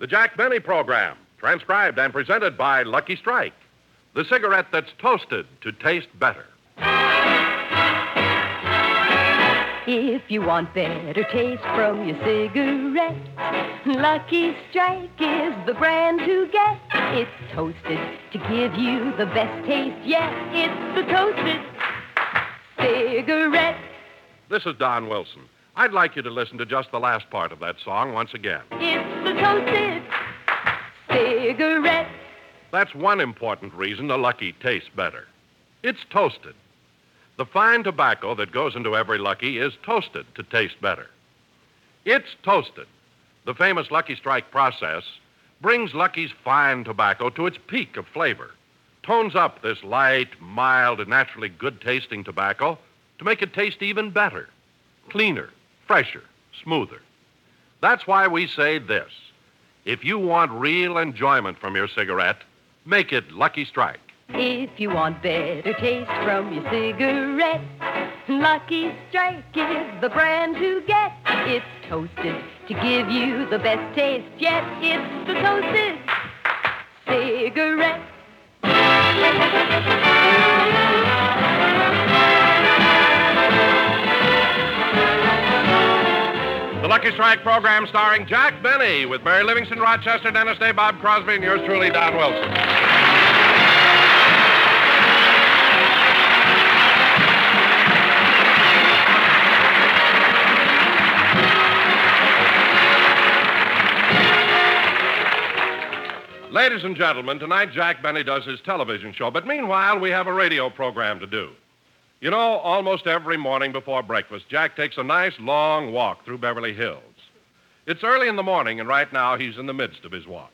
The Jack Benny Program, transcribed and presented by Lucky Strike, the cigarette that's toasted to taste better. If you want better taste from your cigarette, Lucky Strike is the brand to get. It's toasted to give you the best taste yet. It's the toasted cigarette. This is Don Wilson. I'd like you to listen to just the last part of that song once again. It's toasted cigarette. That's one important reason a Lucky tastes better. It's toasted. The fine tobacco that goes into every Lucky is toasted to taste better. It's toasted. The famous Lucky Strike process brings Lucky's fine tobacco to its peak of flavor, tones up this light, mild, and naturally good tasting tobacco to make it taste even better, cleaner, fresher, smoother. That's why we say this. If you want real enjoyment from your cigarette, make it Lucky Strike. If you want better taste from your cigarette, Lucky Strike is the brand to get. It's toasted to give you the best taste yet. It's the toasted cigarette. The Lucky Strike program starring Jack Benny with Mary Livingstone, Rochester, Dennis Day, Bob Crosby, and yours truly, Don Wilson. Ladies and gentlemen, tonight Jack Benny does his television show, but meanwhile, we have a radio program to do. You know, almost every morning before breakfast, Jack takes a nice long walk through Beverly Hills. It's early in the morning, and right now he's in the midst of his walk.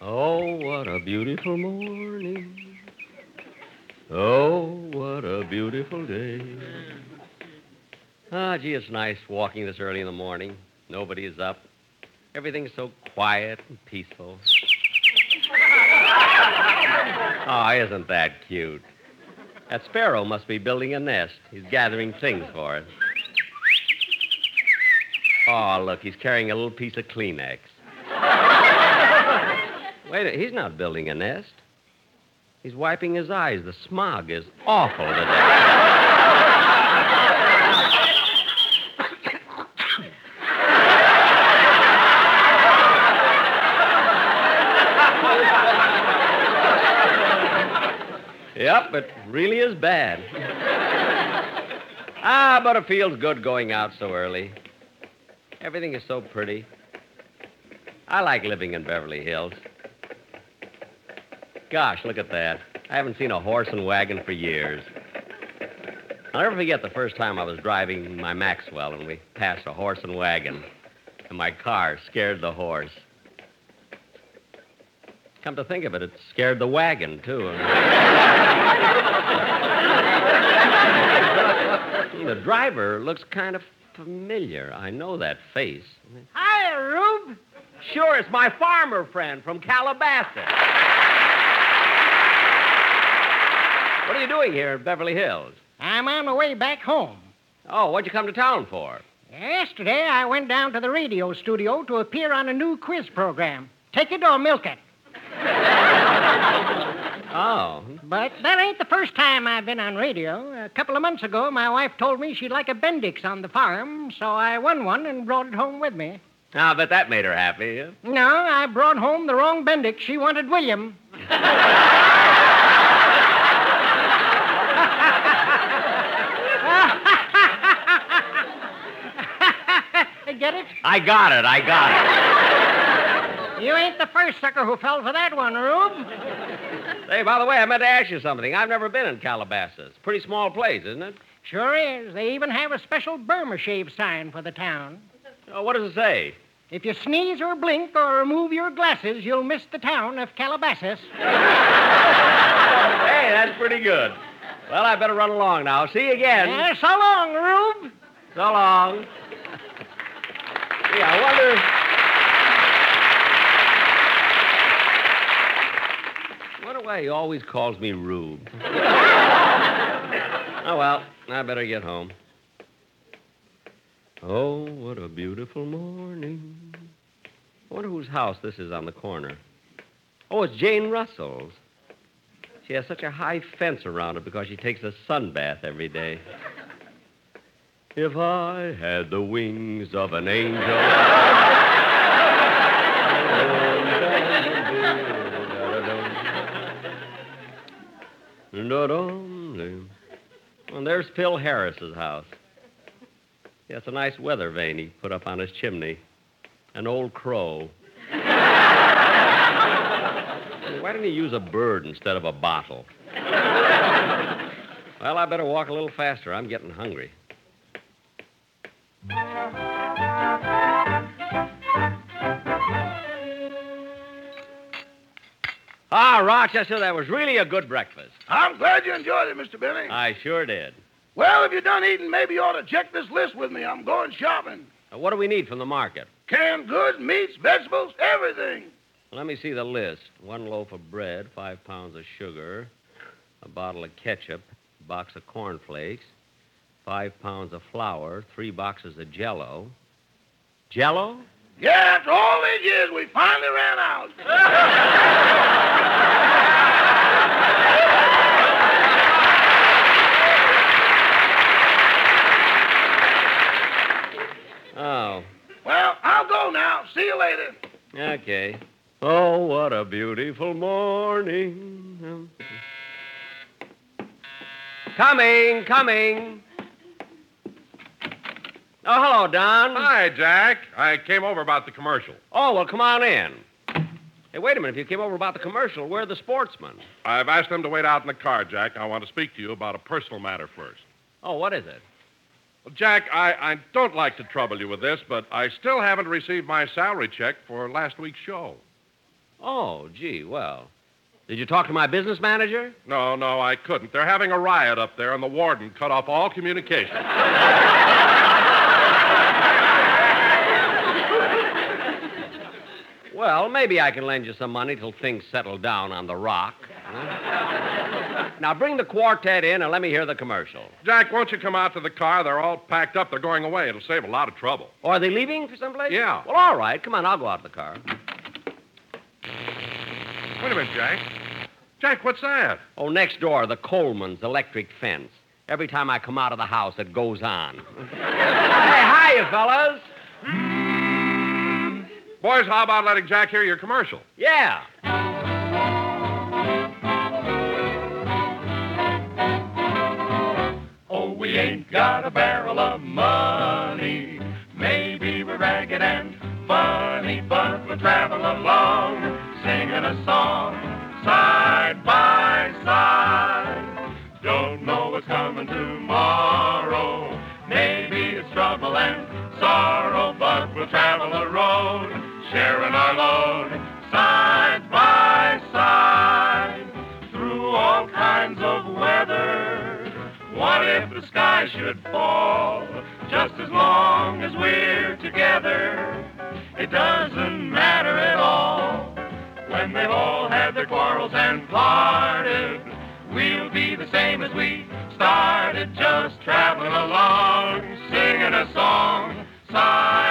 Oh, what a beautiful morning. Oh, what a beautiful day. Ah, gee, it's nice walking this early in the morning. Nobody is up. Everything's so quiet and peaceful. Oh, isn't that cute? That sparrow must be building a nest. He's gathering things for it. Oh, look, he's carrying a little piece of Kleenex. Wait, he's not building a nest. He's wiping his eyes. The smog is awful today. Yep, it really is bad. ah, but it feels good going out so early. Everything is so pretty. I like living in Beverly Hills. Gosh, look at that. I haven't seen a horse and wagon for years. I'll never forget the first time I was driving my Maxwell and we passed a horse and wagon, and my car scared the horse. Come to think of it, it scared the wagon, too. the driver looks kind of familiar. I know that face. Hi, Rube. Sure, it's my farmer friend from Calabasas. What are you doing here in Beverly Hills? I'm on my way back home. Oh, what'd you come to town for? Yesterday, I went down to the radio studio to appear on a new quiz program. Take it or milk it. Oh, But that ain't the first time I've been on radio. A couple of months ago, my wife told me she'd like a Bendix on the farm, so I won one and brought it home with me. Ah, I bet that made her happy. yeah? No, I brought home the wrong Bendix. She wanted William. Get it? I got it. I got it. You ain't the first sucker who fell for that one, Rube. Hey, by the way, I meant to ask you something. I've never been in Calabasas. Pretty small place, isn't it? Sure is. They even have a special Burma shave sign for the town. Oh, what does it say? If you sneeze or blink or remove your glasses, you'll miss the town of Calabasas. Hey, that's pretty good. Well, I better run along now. See you again. Yeah, so long, Rube. So long. Gee, I wonder. I why he always calls me Rube. oh, well, I better get home. Oh, what a beautiful morning. Wonder whose house this is on the corner. Oh, it's Jane Russell's. She has such a high fence around it because she takes a sun bath every day. If I had the wings of an angel. And there's Phil Harris's house. Yeah, it's a nice weather vane he put up on his chimney. An old crow. Why didn't he use a bird instead of a bottle? well, I better walk a little faster. I'm getting hungry. Ah, Rochester, that was really a good breakfast. I'm glad you enjoyed it, Mr. Benny. I sure did. Well, if you're done eating, maybe you ought to check this list with me. I'm going shopping. Now, what do we need from the market? Canned goods, meats, vegetables, everything. Let me see the list. One loaf of bread, five pounds of sugar, a bottle of ketchup, a box of cornflakes, five pounds of flour, three boxes of jello. Jello? Yeah, after all these years, we finally ran out. Oh, well, I'll go now. See you later. okay. Oh, what a beautiful morning. Coming, coming. Oh, hello, Don. Hi, Jack. I came over about the commercial. Oh, well, come on in. Hey, wait a minute. If you came over about the commercial, where are the sportsmen? I've asked them to wait out in the car, Jack. I want to speak to you about a personal matter first. Oh, what is it? Well, Jack, I, I don't like to trouble you with this, but I still haven't received my salary check for last week's show. Oh, gee, well. Did you talk to my business manager? No, no, I couldn't. They're having a riot up there, and the warden cut off all communication. Well, maybe I can lend you some money till things settle down on the rock. huh? now, bring the quartet in and let me hear the commercial. Jack, won't you come out to the car? They're all packed up. They're going away. It'll save a lot of trouble. Oh, are they leaving for someplace? Yeah. Well, all right. Come on, I'll go out to the car. Wait a minute, Jack. Jack, what's that? Oh, next door, the Coleman's electric fence. Every time I come out of the house, it goes on. hey, hiya, fellas. Hmm? Boys, how about letting Jack hear your commercial? Yeah. Oh, we ain't got a barrel of money. Maybe we're ragged and funny, but we'll travel along, singing a song, side by side. Don't know what's coming tomorrow. Maybe it's trouble and sorrow, but we'll travel the road, sharing our load, side by side, through all kinds of weather. What if the sky should fall? Just as long as we're together, it doesn't matter at all. When they've all had their quarrels and parted, we'll be the same as we started, just traveling along, singing a song, side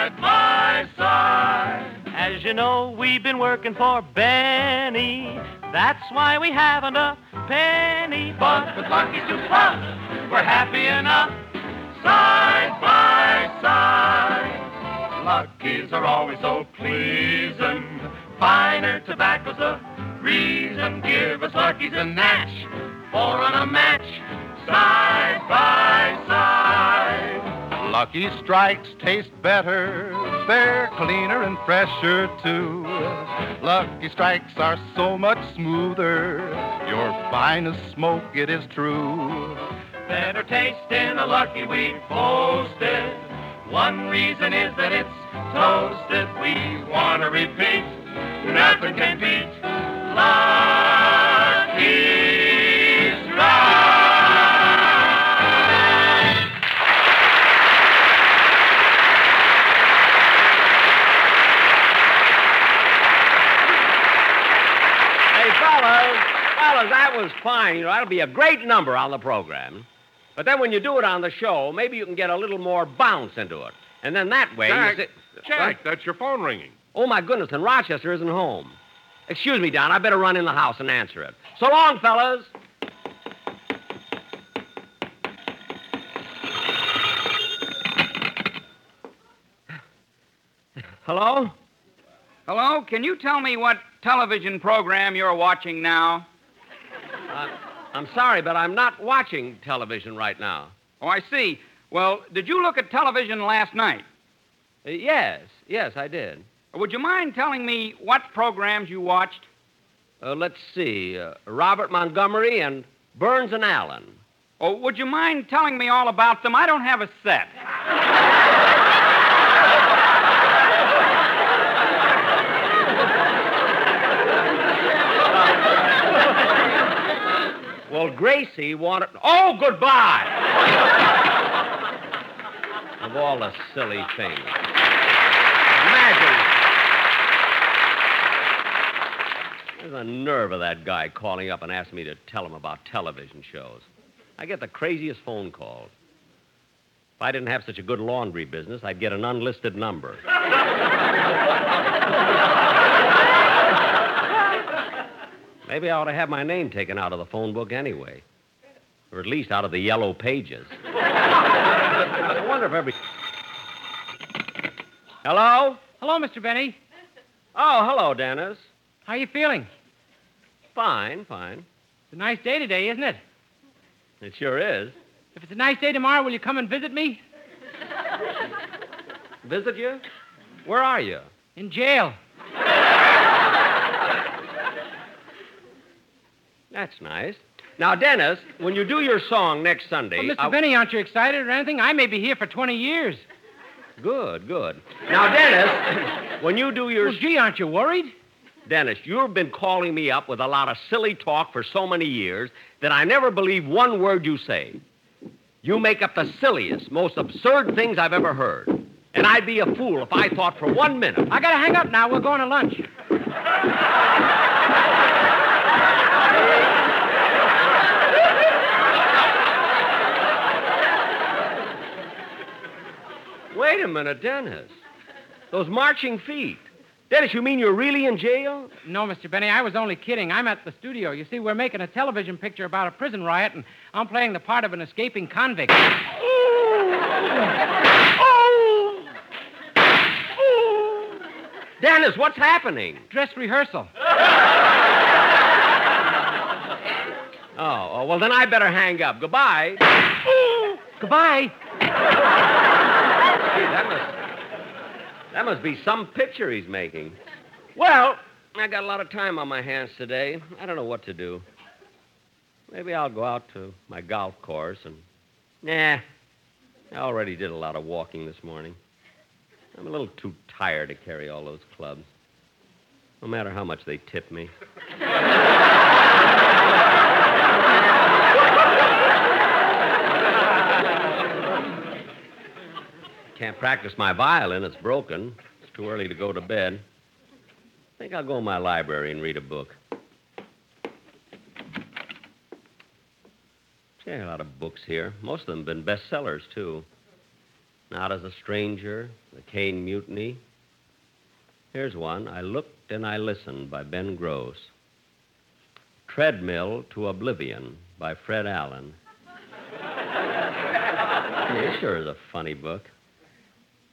you know, we've been working for Benny. That's why we haven't a penny. But with Lucky to Puff, we're happy enough, side by side. Luckies are always so pleasing. Finer tobacco's the reason. Give us Luckies and Nash, for on a match, side by side. Lucky Strikes taste better. They're cleaner and fresher, too. Lucky Strikes are so much smoother. Your finest smoke, it is true. Better taste in a Lucky we boasted. One reason is that it's toasted. We want to repeat. Nothing can beat Lucky was fine. You know, that'll be a great number on the program. But then when you do it on the show, maybe you can get a little more bounce into it. And then that way, Jack, you see... Jack, that's your phone ringing. Oh, my goodness, and Rochester isn't home. Excuse me, Don. I better run in the house and answer it. So long, fellas. Hello? Hello, can you tell me what television program you're watching now? I'm sorry, but I'm not watching television right now. Oh, I see. Well, did you look at television last night? Uh, yes, yes, I did. Would you mind telling me what programs you watched? Uh, let's see. Uh, Robert Montgomery and Burns and Allen. Oh, would you mind telling me all about them? I don't have a set. Well, Gracie wanted. Oh, goodbye! of all the silly things. Imagine. There's the nerve of that guy calling up and asking me to tell him about television shows. I get the craziest phone calls. If I didn't have such a good laundry business, I'd get an unlisted number. Maybe I ought to have my name taken out of the phone book anyway. Or at least out of the yellow pages. I wonder if every. Hello? Hello, Mr. Benny. Oh, hello, Dennis. How are you feeling? Fine, fine. It's a nice day today, isn't it? It sure is. If it's a nice day tomorrow, will you come and visit me? Visit you? Where are you? In jail. That's nice. Now, Dennis, when you do your song next Sunday. Well, Mr. I- Benny, aren't you excited or anything? I may be here for 20 years. Good, good. Now, Dennis, when you do your. Well, gee, aren't you worried? Dennis, you've been calling me up with a lot of silly talk for so many years that I never believe one word you say. You make up the silliest, most absurd things I've ever heard. And I'd be a fool if I thought for one minute. I gotta hang up now. We're going to lunch. Wait a minute, Dennis. Those marching feet. Dennis, you mean you're really in jail? No, Mr. Benny, I was only kidding. I'm at the studio. You see, we're making a television picture about a prison riot, and I'm playing the part of an escaping convict. Oh! Oh! oh! Dennis, what's happening? Dress rehearsal. Oh, oh, well, then I better hang up. Goodbye. Goodbye. That must, that must be some picture he's making. Well, I got a lot of time on my hands today. I don't know what to do. Maybe I'll go out to my golf course and. Nah. I already did a lot of walking this morning. I'm a little too tired to carry all those clubs. No matter how much they tip me. Can't practice my violin. It's broken. It's too early to go to bed. I think I'll go in my library and read a book. See, a lot of books here. Most of them have been bestsellers, too. Not as a Stranger, The Caine Mutiny. Here's one I Looked and I Listened by Ben Gross. Treadmill to Oblivion by Fred Allen. it sure is a funny book.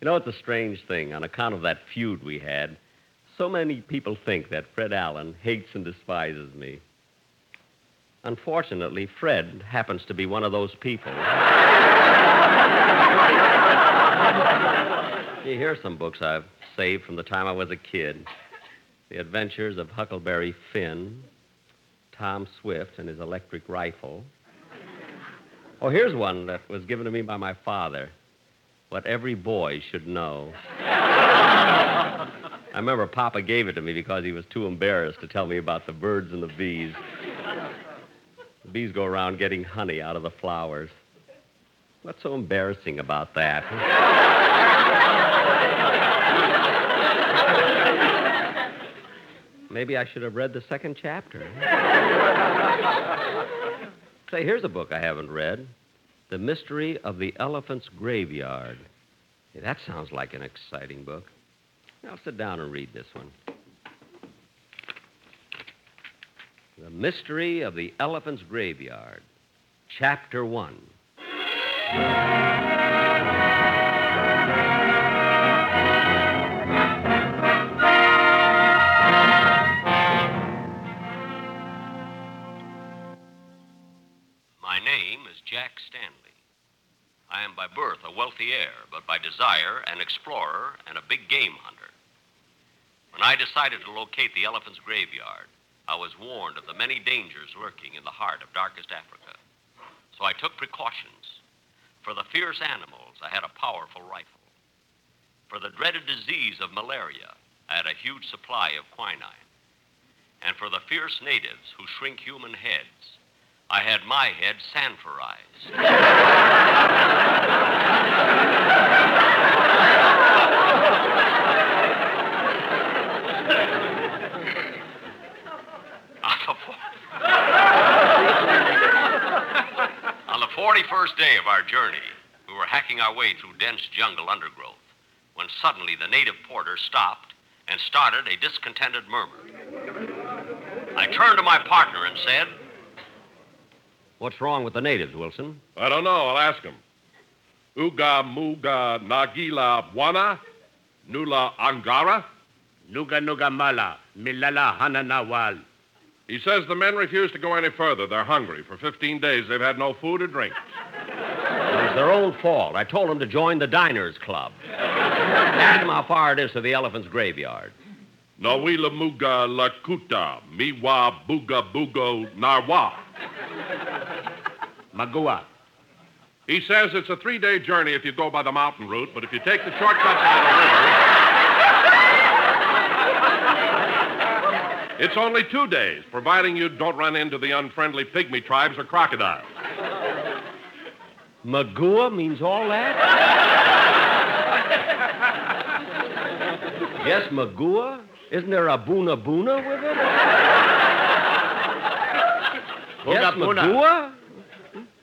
You know, it's a strange thing. On account of that feud we had, so many people think that Fred Allen hates and despises me. Unfortunately, Fred happens to be one of those people. Gee, here's some books I've saved from the time I was a kid The Adventures of Huckleberry Finn, Tom Swift and his electric rifle. Oh, here's one that was given to me by my father What Every Boy Should Know. I remember Papa gave it to me because he was too embarrassed to tell me about the birds and the bees. The bees go around getting honey out of the flowers. What's so embarrassing about that? Maybe I should have read the second chapter. Say, here's a book I haven't read The Mystery of the Elephant's Graveyard. Hey, that sounds like an exciting book. I'll sit down and read this one. The Mystery of the Elephant's Graveyard, Chapter 1. Stanley. I am by birth a wealthy heir, but by desire an explorer and a big game hunter. When I decided to locate the elephant's graveyard, I was warned of the many dangers lurking in the heart of darkest Africa. So I took precautions. For the fierce animals, I had a powerful rifle. For the dreaded disease of malaria, I had a huge supply of quinine. And for the fierce natives who shrink human heads, I had my head sanforized. On the On the 41st day of our journey, we were hacking our way through dense jungle undergrowth when suddenly the native porter stopped and started a discontented murmur. I turned to my partner and said, What's wrong with the natives, Wilson? I don't know. I'll ask them. Uga muga nagila buana, nula angara. Nuga nuga mala, milala hananawal. He says the men refuse to go any further. They're hungry. For 15 days, they've had no food or drink. It was their own fault. I told them to join the Diners Club. Ask them how far it is to the elephant's graveyard. Nawila muga lakuta, miwa buga bugo narwa. Magua. He says it's a three day journey if you go by the mountain route, but if you take the shortcut by the river, it's only two days, providing you don't run into the unfriendly pygmy tribes or crocodiles. Magua means all that? yes, Magua? Isn't there a Boona Boona with it? yes, Boga Boona. Magua?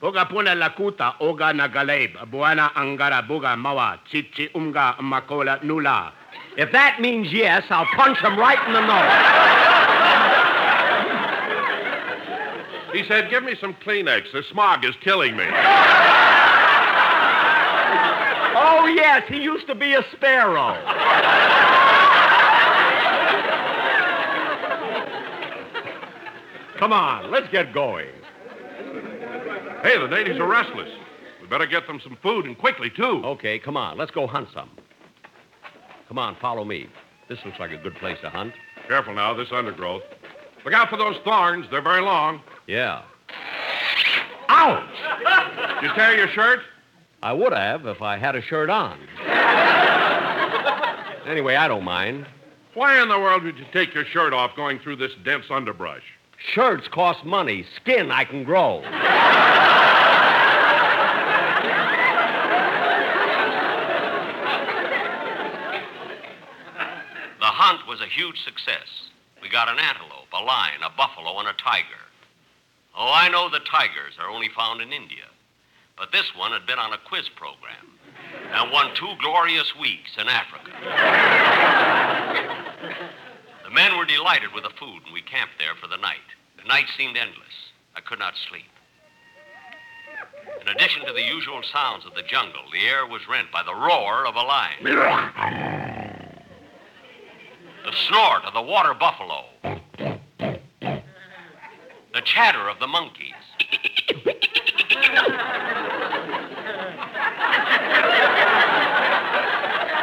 Boga puna lakuta, oga nagaleb, buana angara buga mawa, chichi umga makola nula. If that means yes, I'll punch him right in the nose. He said, Give me some Kleenex. The smog is killing me. Oh, yes, he used to be a sparrow. Come on, let's get going. Hey, the natives are restless. We better get them some food and quickly, too. Okay, come on, let's go hunt some. Come on, follow me. This looks like a good place to hunt. Careful now, this undergrowth. Look out for those thorns. They're very long. Yeah. Ouch! Did you tear your shirt? I would have if I had a shirt on. anyway, I don't mind. Why in the world would you take your shirt off going through this dense underbrush? Shirts cost money. Skin I can grow. Hunt was a huge success. We got an antelope, a lion, a buffalo, and a tiger. Oh, I know the tigers are only found in India. But this one had been on a quiz program and won two glorious weeks in Africa. The men were delighted with the food, and we camped there for the night. The night seemed endless. I could not sleep. In addition to the usual sounds of the jungle, the air was rent by the roar of a lion, the snort of the water buffalo, the chatter of the monkeys.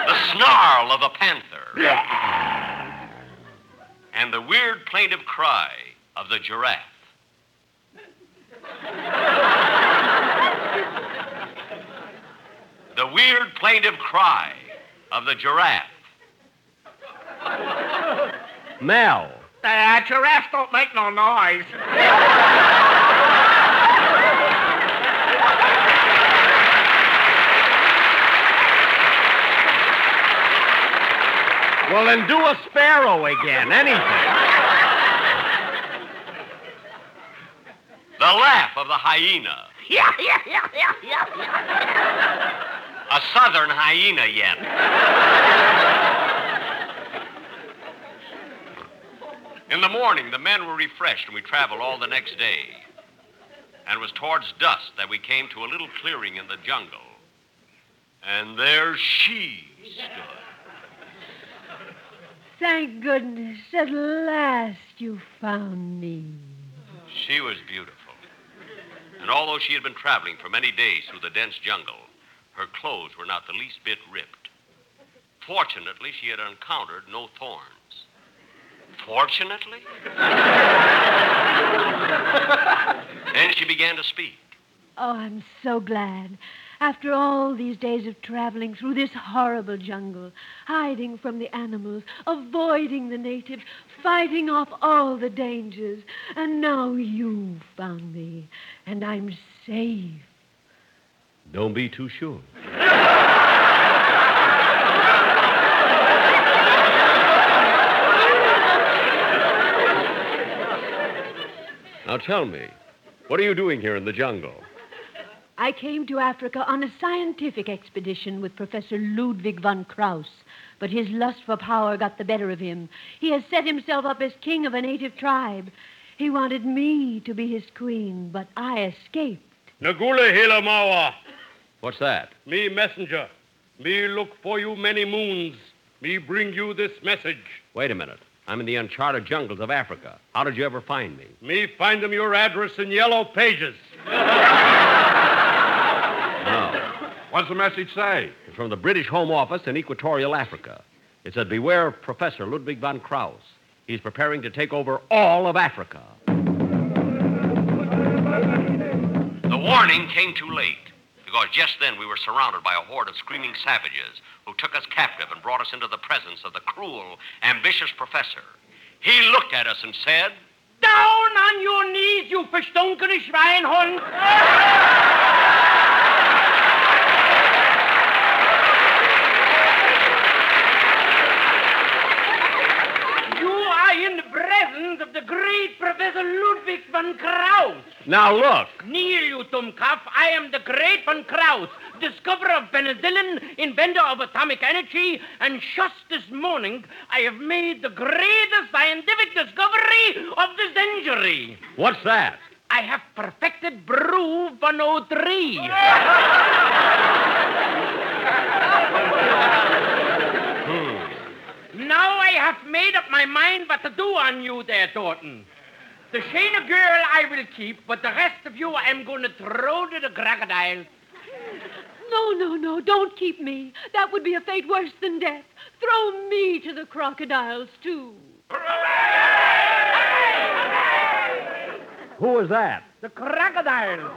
the snarl of a panther. And the weird plaintive cry of the giraffe. The weird plaintive cry of the giraffe. Mel. Uh, giraffes don't make no noise. Well, then do a sparrow again, anything. The laugh of the hyena. Yeah, yeah, yeah, yeah, yeah, yeah. A southern hyena yet. In the morning, the men were refreshed, and we traveled all the next day. And it was towards dusk that we came to a little clearing in the jungle. And there she stood. Thank goodness. At last you found me. She was beautiful. And although she had been traveling for many days through the dense jungle, her clothes were not the least bit ripped. Fortunately, she had encountered no thorns. Fortunately? then she began to speak. Oh, I'm so glad. After all these days of traveling through this horrible jungle, hiding from the animals, avoiding the natives, fighting off all the dangers, and now you've found me, and I'm safe. Don't be too sure. now tell me, what are you doing here in the jungle? I came to Africa on a scientific expedition with Professor Ludwig von Kraus, but his lust for power got the better of him. He has set himself up as king of a native tribe. He wanted me to be his queen, but I escaped. Nagula Hilamawa, What's that? me messenger. Me look for you many moons. Me bring you this message. Wait a minute. I'm in the uncharted jungles of Africa. How did you ever find me? Me find them your address in yellow pages. No. Oh. What's the message say? It's from the British Home Office in Equatorial Africa. It said, Beware of Professor Ludwig von Kraus. He's preparing to take over all of Africa. The warning came too late, because just then we were surrounded by a horde of screaming savages who took us captive and brought us into the presence of the cruel, ambitious professor. He looked at us and said, Down on your knees, you verstunkene Schweinhund! you are in the presence of the great Professor Ludwig von Kraus. Now look. I am the great von Kraus, discoverer of penicillin, inventor of atomic energy, and just this morning I have made the greatest scientific discovery of the century. What's that? I have perfected brew 103. Hmm. Now I have made up my mind what to do on you there, Thornton. The Shayna girl I will keep, but the rest of you I'm going to throw to the crocodiles. No, no, no, don't keep me. That would be a fate worse than death. Throw me to the crocodiles, too. Who was that? The crocodiles.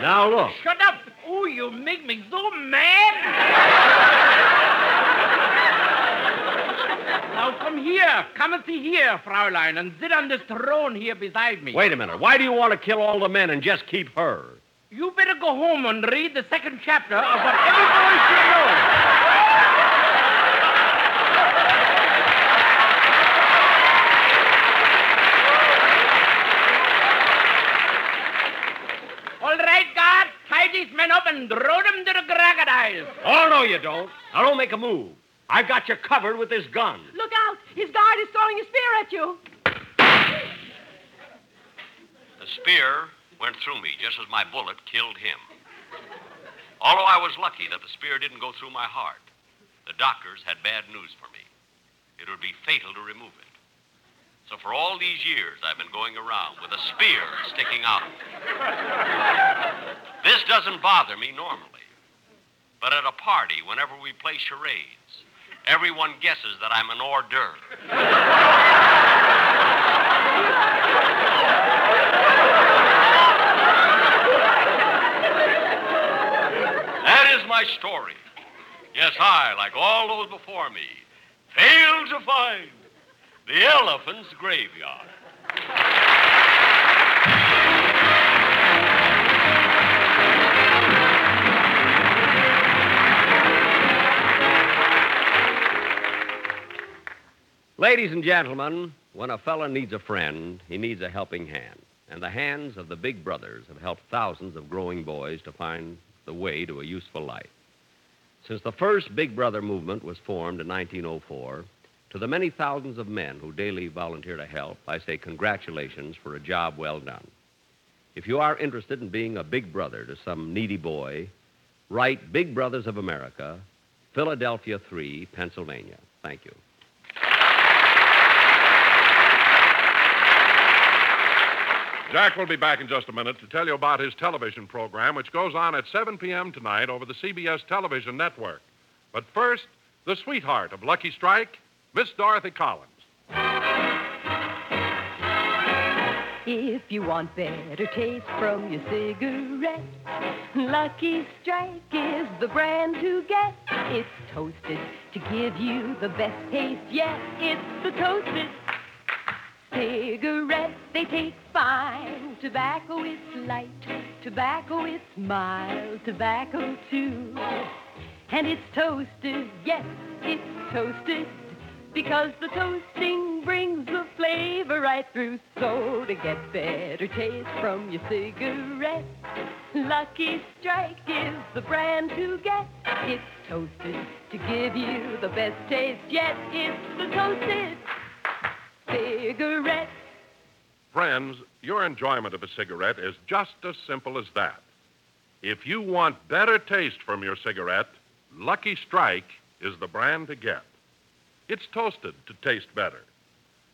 Now look. Shut up. You make me so mad. now come here. Come and see here, Fraulein, and sit on this throne here beside me. Wait a minute. Why do you want to kill all the men and just keep her? You better go home and read the second chapter of what every boy should know. All right, guard, tie these men up and throw them to the crocodiles. Oh, no, you don't. Now don't make a move. I've got you covered with this gun. Look out! His guard is throwing a spear at you. The spear went through me just as my bullet killed him. Although I was lucky that the spear didn't go through my heart, the doctors had bad news for me. It would be fatal to remove it. So for all these years, I've been going around with a spear sticking out. This doesn't bother me normally. But at a party, whenever we play charades, everyone guesses that I'm an hors d'oeuvre. That is my story. Yes, I, like all those before me, failed to find the elephant's graveyard. Ladies and gentlemen, when a fella needs a friend, he needs a helping hand. and the hands of the big brothers have helped thousands of growing boys to find the way to a useful life. Since the first Big Brother movement was formed in 1904, to the many thousands of men who daily volunteer to help, I say congratulations for a job well done. If you are interested in being a big brother to some needy boy, write Big Brothers of America, Philadelphia 3, Pennsylvania. Thank you. Jack will be back in just a minute to tell you about his television program, which goes on at 7 p.m. tonight over the CBS television network. But first, the sweetheart of Lucky Strike, Miss Dorothy Collins. If you want better taste from your cigarette, Lucky Strike is the brand to get. It's toasted to give you the best taste yet. It's the toasted cigarette. They taste fine. Tobacco is light. Tobacco is mild. Tobacco too. And it's toasted. Yes, it's toasted. Because the toasting brings the flavor right through. So to get better taste from your cigarette, Lucky Strike is the brand to get. It's toasted to give you the best taste yet. It's the toasted cigarette. Friends, your enjoyment of a cigarette is just as simple as that. If you want better taste from your cigarette, Lucky Strike is the brand to get. It's toasted to taste better.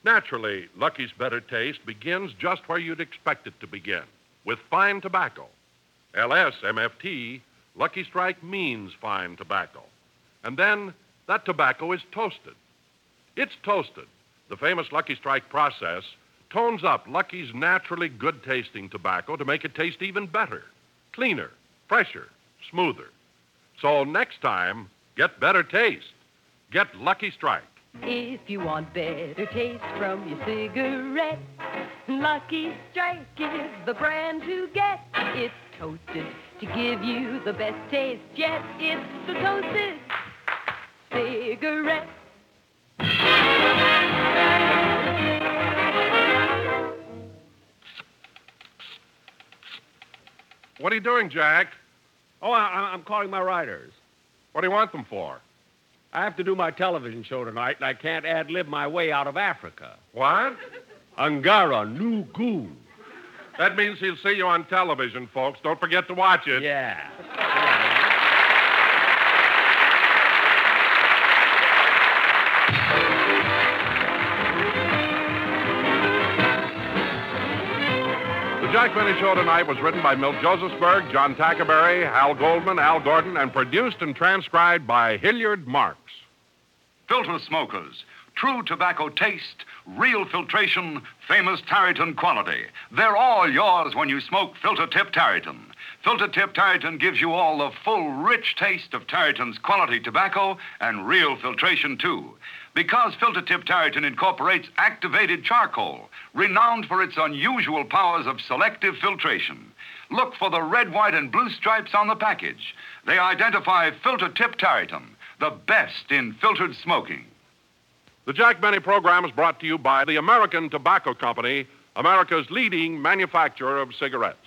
Naturally, Lucky's better taste begins just where you'd expect it to begin with fine tobacco. LSMFT, Lucky Strike means fine tobacco. And then that tobacco is toasted. It's toasted. The famous Lucky Strike process tones up Lucky's naturally good tasting tobacco to make it taste even better, cleaner, fresher, smoother. So next time, get better taste. Get Lucky Strike. If you want better taste from your cigarette, Lucky Strike is the brand to get. It's toasted to give you the best taste yet. It's the toasted cigarette. What are you doing, Jack? Oh, I, I'm calling my writers. What do you want them for? I have to do my television show tonight, and I can't ad lib my way out of Africa. What? Angara, new goon. That means he'll see you on television, folks. Don't forget to watch it. Yeah. The Jack Benny Show tonight was written by Milt Josephsberg, John Tackaberry, Hal Goldman, Al Gordon, and produced and transcribed by Hilliard Marks. Filter smokers. True tobacco taste, real filtration, famous Tareyton quality. They're all yours when you smoke Filter Tip Tareyton. Filter Tip Tareyton gives you all the full, rich taste of Tareyton's quality tobacco and real filtration, too. Because Filter Tip Tareyton incorporates activated charcoal, renowned for its unusual powers of selective filtration. Look for the red, white, and blue stripes on the package. They identify Filter Tip Tareyton, the best in filtered smoking. The Jack Benny program is brought to you by the American Tobacco Company, America's leading manufacturer of cigarettes.